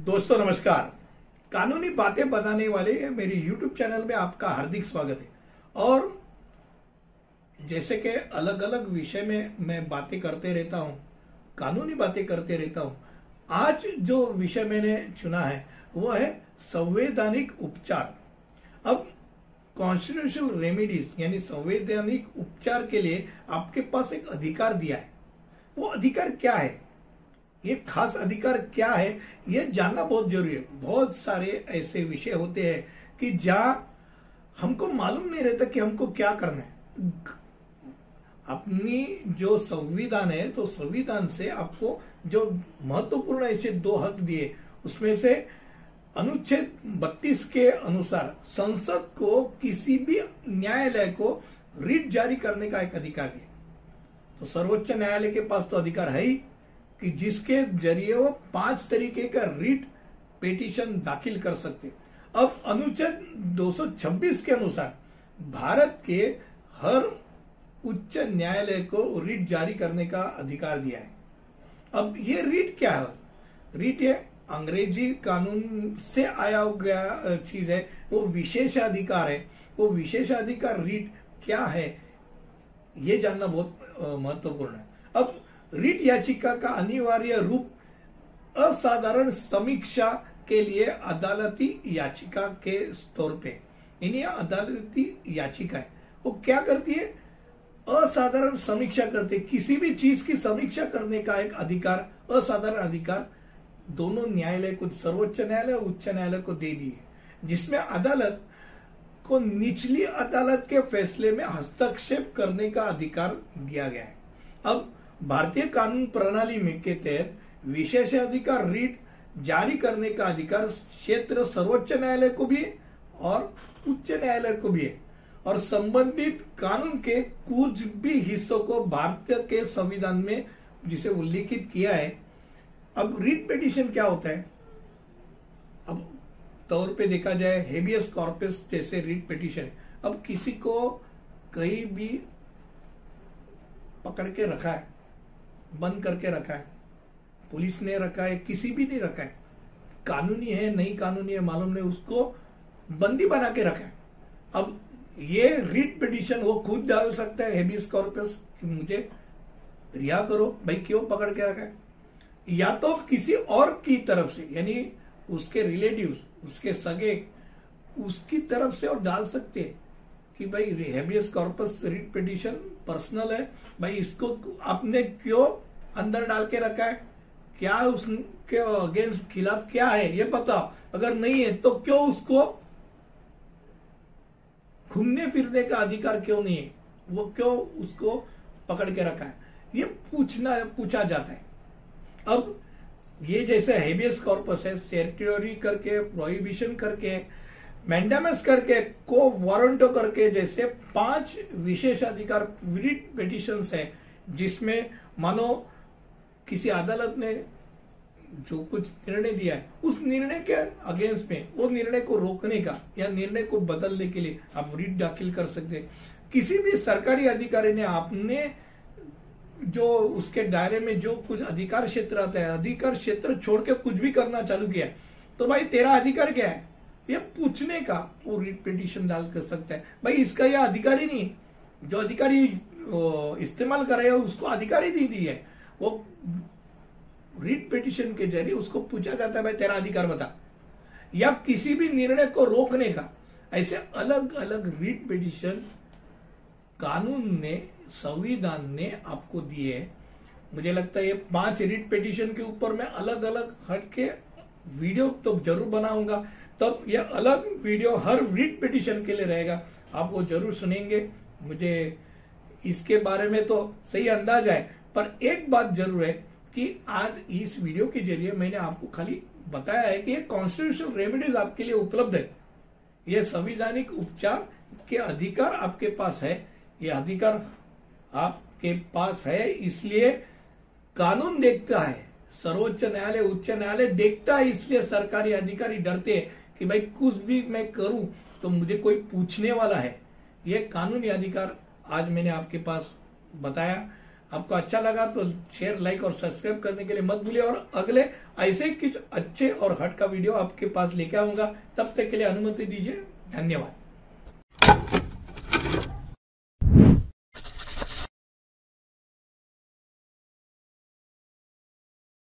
दोस्तों, नमस्कार। कानूनी बातें बताने वाले मेरे YouTube चैनल में आपका हार्दिक स्वागत है। और जैसे कि अलग अलग विषय में मैं बातें करते रहता हूँ, कानूनी बातें करते रहता हूँ, आज जो विषय मैंने चुना है वो है संवैधानिक उपचार। अब कॉन्स्टिट्यूशनल रेमेडीज यानी संवैधानिक उपचार के लिए आपके पास एक अधिकार दिया है। वो अधिकार क्या है? ये खास अधिकार क्या है, ये जानना बहुत ज़रूरी है। बहुत सारे ऐसे विषय होते हैं कि जहाँ हमको मालूम नहीं रहता कि हमको क्या करना है। अपनी जो संविधान है तो संविधान से आपको जो महत्वपूर्ण ऐसे दो हक दिए, उसमें से अनुच्छेद 32 के अनुसार संसद को किसी भी न्यायालय को रिट जारी करने का एक अधिकार दिया तो सर्वोच्च न्यायालय के पास तो अधिकार है ही। कि जिसके ज़रिए वो पाँच तरीके का रिट पिटीशन दाखिल कर सकते अब अनुच्छेद 226 के अनुसार भारत के हर उच्च न्यायालय को रिट जारी करने का अधिकार दिया है। अब ये रिट क्या है? रिट ये अंग्रेज़ी कानून से आया गया चीज़ है। वो विशेषाधिकार है। वो विशेषाधिकार रिट क्या है? ये जानना बहुत महत्वपूर्ण है। अब रिट याचिका का अनिवार्य रूप असाधारण समीक्षा के लिए अदालती याचिका के तौर पे। यानी अदालती याचिका है वो क्या करती है? असाधारण समीक्षा करते किसी भी चीज़ की समीक्षा करने का एक अधिकार, असाधारण अधिकार दोनों न्यायालय को, सर्वोच्च न्यायालय उच्च न्यायालय को दे दिए। जिसमें अदालत को निचली अदालत के फैसले में हस्तक्षेप करने का अधिकार दिया गया है। अब भारतीय कानून प्रणाली में के तहत विशेषाधिकार रीट जारी करने का अधिकार क्षेत्र सर्वोच्च न्यायालय को भी है और उच्च न्यायालय को भी है। और संबंधित कानून के कुछ भी हिस्सों को भारतीय के संविधान में जिसे उल्लेखित किया है, अब रीट पिटिशन क्या होता है? अब तौर पे देखा जाए हेबियस कॉर्पस जैसे रीट पिटिशन। अब किसी को कहीं भी पकड़ के रखा है बंद करके रखा है। पुलिस ने रखा है, किसी भी नहीं रखा है। कानूनी है, नहीं कानूनी है, मालूम नहीं, उसको बंदी बना के रखा है। अब ये रिट पिटिशन वो खुद डाल सकता है हेबियस कॉर्पस मुझे रिहा करो, भाई क्यों पकड़ के रखा है? या तो किसी और की तरफ़ से, यानी उसके रिलेटिव्स उसके सगे, उसकी तरफ़ से और डाल सकते हैं। कि भाई habeas corpus writ petition personal है। भाई इसको आपने क्यों अंदर डाल के रखा है? क्या उसके अगेंस्ट खिलाफ क्या है? ये बताओ। अगर नहीं है तो क्यों उसको घूमने फिरने का अधिकार क्यों नहीं है? वो क्यों उसको पकड़ के रखा है? ये पूछना, पूछा जाता है। अब ये जैसे हेबियस कॉर्पस है सेरेटरी करके प्रोहिबिशन करके मैंडामस करके को वारंटो करके जैसे पाँच विशेषाधिकार विरिट पिटिशन है, जिसमें मानो किसी अदालत ने जो कुछ निर्णय दिया है, उस निर्णय के अगेंस्ट में, वो निर्णय को रोकने का या निर्णय को बदलने के लिए आप रिट दाखिल कर सकते हैं। किसी भी सरकारी अधिकारी ने आपने जो उसके दायरे में जो कुछ अधिकार क्षेत्र आता है, अधिकार क्षेत्र छोड़ के कुछ भी करना चालू किया तो भाई तेरा अधिकार क्या है? ये पूछने का वो रिट पिटिशन डाल कर सकता है। भाई, इसका यह अधिकारी नहीं जो अधिकारी इस्तेमाल कर रहे हो, उसको अधिकारी दी दी है। वो रिट पिटिशन के ज़रिए उसको पूछा जाता है, भाई, तेरा अधिकार बता। या किसी भी निर्णय को रोकने का। ऐसे अलग अलग रिट पिटिशन कानून ने, संविधान ने आपको दिए मुझे लगता है ये पाँच रिट पिटिशन के ऊपर मैं अलग अलग हट के वीडियो तो ज़रूर बनाऊँगा। तब यह अलग वीडियो हर रिट पिटिशन के लिए रहेगा। आप वो ज़रूर सुनेंगे। मुझे इसके बारे में तो सही अंदाज है, पर एक बात ज़रूर है कि आज इस वीडियो के ज़रिए मैंने आपको खाली बताया है कि कॉन्स्टिट्यूशनल रेमेडीज आपके लिए उपलब्ध है। ये संविधानिक उपचार के अधिकार आपके पास है। ये अधिकार आपके पास है, इसलिए कानून देखता है। सर्वोच्च न्यायालय, उच्च न्यायालय देखता है, इसलिए सरकारी अधिकारी डरते हैं। कि भाई कुछ भी मैं करूँ तो मुझे कोई पूछने वाला है। ये कानूनी अधिकार आज मैंने आपके पास बताया। आपको अच्छा लगा तो शेयर लाइक और सब्सक्राइब करने के लिए मत भूलिए और अगले ऐसे कुछ अच्छे और हट का वीडियो आपके पास लेके आऊँगा। तब तक के लिए अनुमति दीजिए। धन्यवाद।